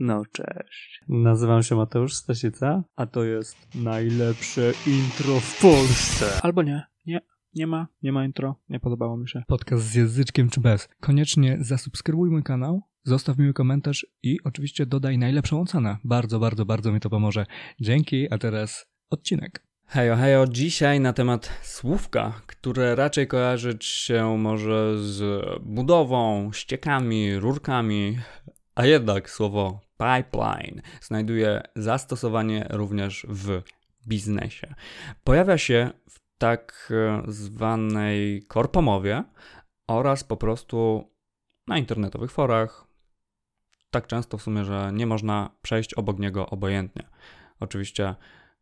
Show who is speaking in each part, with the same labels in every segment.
Speaker 1: No cześć. Nazywam się Mateusz Stasica, a to jest najlepsze intro w Polsce.
Speaker 2: Albo nie, nie, nie ma, nie ma intro, nie podobało mi się.
Speaker 1: Podcast z języczkiem czy bez. Koniecznie zasubskrybuj mój kanał, zostaw miły komentarz i oczywiście dodaj najlepszą ocenę. Bardzo, bardzo, bardzo mi to pomoże. Dzięki, a teraz odcinek. Hejo, hejo, dzisiaj na temat słówka, które raczej kojarzyć się może z budową, ściekami, rurkami, a jednak słowo pipeline znajduje zastosowanie również w biznesie. Pojawia się w tak zwanej korpomowie oraz po prostu na internetowych forach. Tak często w sumie, że nie można przejść obok niego obojętnie. Oczywiście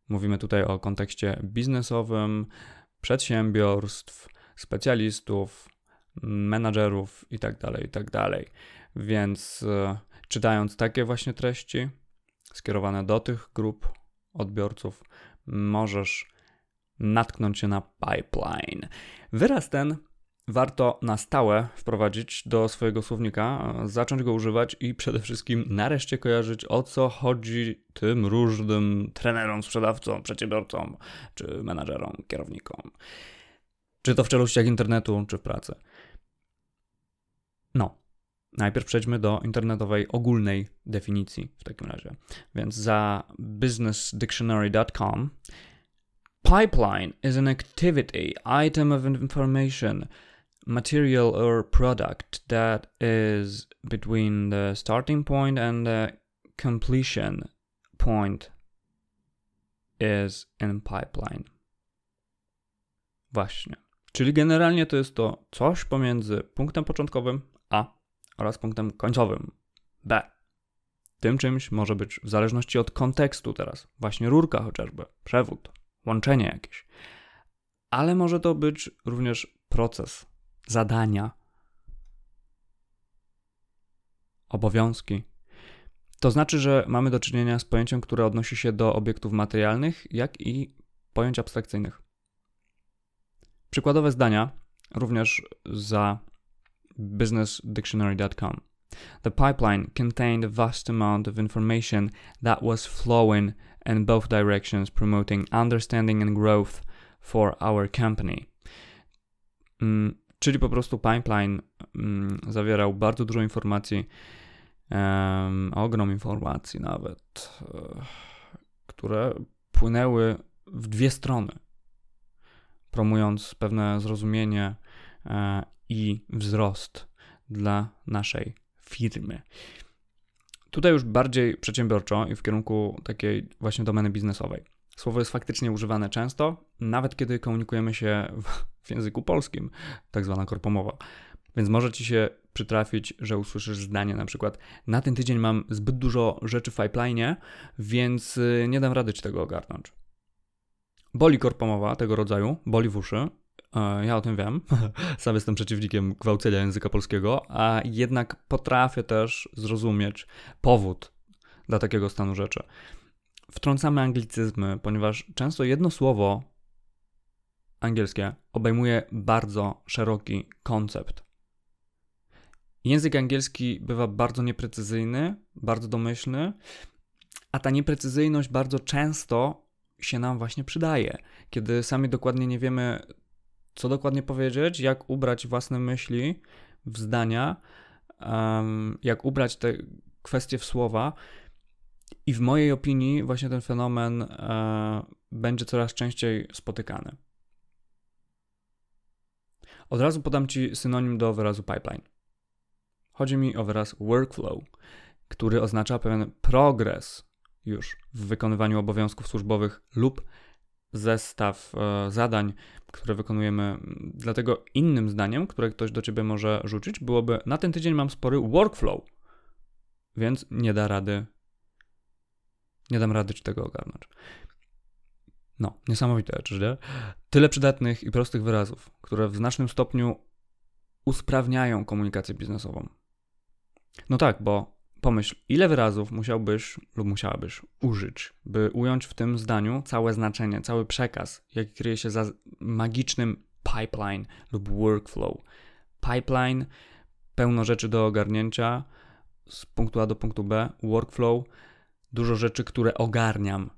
Speaker 1: mówimy tutaj o kontekście biznesowym, przedsiębiorstw, specjalistów, menadżerów itd., tak itd. Tak Więc e, czytając takie właśnie treści skierowane do tych grup odbiorców, możesz natknąć się na pipeline. Wyraz ten warto na stałe wprowadzić do swojego słownika, zacząć go używać i przede wszystkim nareszcie kojarzyć o co chodzi tym różnym trenerom, sprzedawcom, przedsiębiorcom, czy menadżerom, kierownikom. Czy to w czeluściach internetu, czy w pracy. Najpierw przejdźmy do internetowej ogólnej definicji w takim razie. Więc za businessdictionary.com Pipeline is an activity, item of information, material or product that is between the starting point and the completion point is in pipeline. Właśnie. Czyli generalnie to jest to coś pomiędzy punktem początkowym a oraz punktem końcowym B. Tym czymś może być w zależności od kontekstu teraz, właśnie rurka chociażby, przewód, łączenie jakieś. Ale może to być również proces, zadania, obowiązki. To znaczy, że mamy do czynienia z pojęciem, które odnosi się do obiektów materialnych, jak i pojęć abstrakcyjnych. Przykładowe zdania, również za businessdictionary.com. The pipeline contained a vast amount of information that was flowing in both directions, promoting understanding and growth for our company. Mm, czyli po prostu pipeline mm, zawierał bardzo dużo informacji, um, ogrom informacji nawet, e, które płynęły w dwie strony, promując pewne zrozumienie e, i wzrost dla naszej firmy. Tutaj już bardziej przedsiębiorczo i w kierunku takiej właśnie domeny biznesowej. Słowo jest faktycznie używane często, nawet kiedy komunikujemy się w języku polskim, tak zwana korpomowa. Więc może ci się przytrafić, że usłyszysz zdanie na przykład na ten tydzień mam zbyt dużo rzeczy w pipeline, więc y, nie dam rady ci tego ogarnąć. Boli korpomowa tego rodzaju, boli w uszy, ja o tym wiem. Sam jestem przeciwnikiem gwałcenia języka polskiego, a jednak potrafię też zrozumieć powód dla takiego stanu rzeczy. Wtrącamy anglicyzmy, ponieważ często jedno słowo angielskie obejmuje bardzo szeroki koncept. Język angielski bywa bardzo nieprecyzyjny, bardzo domyślny, a ta nieprecyzyjność bardzo często się nam właśnie przydaje, kiedy sami dokładnie nie wiemy, co dokładnie powiedzieć, jak ubrać własne myśli w zdania, um, jak ubrać te kwestie w słowa. I w mojej opinii właśnie ten fenomen e, będzie coraz częściej spotykany. Od razu podam Ci synonim do wyrazu pipeline. Chodzi mi o wyraz workflow, który oznacza pewien progres już w wykonywaniu obowiązków służbowych lub zestaw e, zadań, które wykonujemy. Dlatego innym zdaniem, które ktoś do ciebie może rzucić, byłoby: Na ten tydzień mam spory workflow, więc nie da rady. Nie dam rady ci tego ogarnąć. No, niesamowite, czy nie? Tyle przydatnych i prostych wyrazów, które w znacznym stopniu usprawniają komunikację biznesową. No tak, bo Pomyśl, ile wyrazów musiałbyś lub musiałabyś użyć, by ująć w tym zdaniu całe znaczenie, cały przekaz, jaki kryje się za magicznym pipeline lub workflow. Pipeline, pełno rzeczy do ogarnięcia, z punktu A do punktu B, workflow, dużo rzeczy, które ogarniam,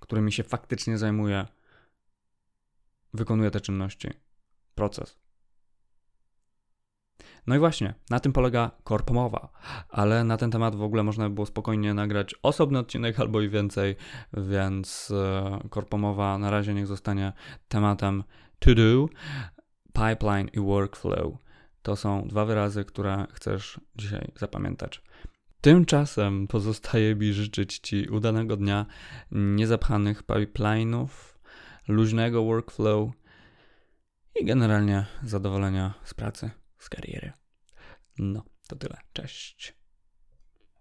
Speaker 1: którymi się faktycznie zajmuję, wykonuję te czynności, proces. No i właśnie, na tym polega korpomowa, ale na ten temat w ogóle można by było spokojnie nagrać osobny odcinek albo i więcej, więc e, korpomowa na razie niech zostanie tematem to do, pipeline i workflow. To są dwa wyrazy, które chcesz dzisiaj zapamiętać. Tymczasem pozostaje mi życzyć Ci udanego dnia, niezapchanych pipeline'ów, luźnego workflow i generalnie zadowolenia z pracy, z kariery. No, to tyle. Cześć.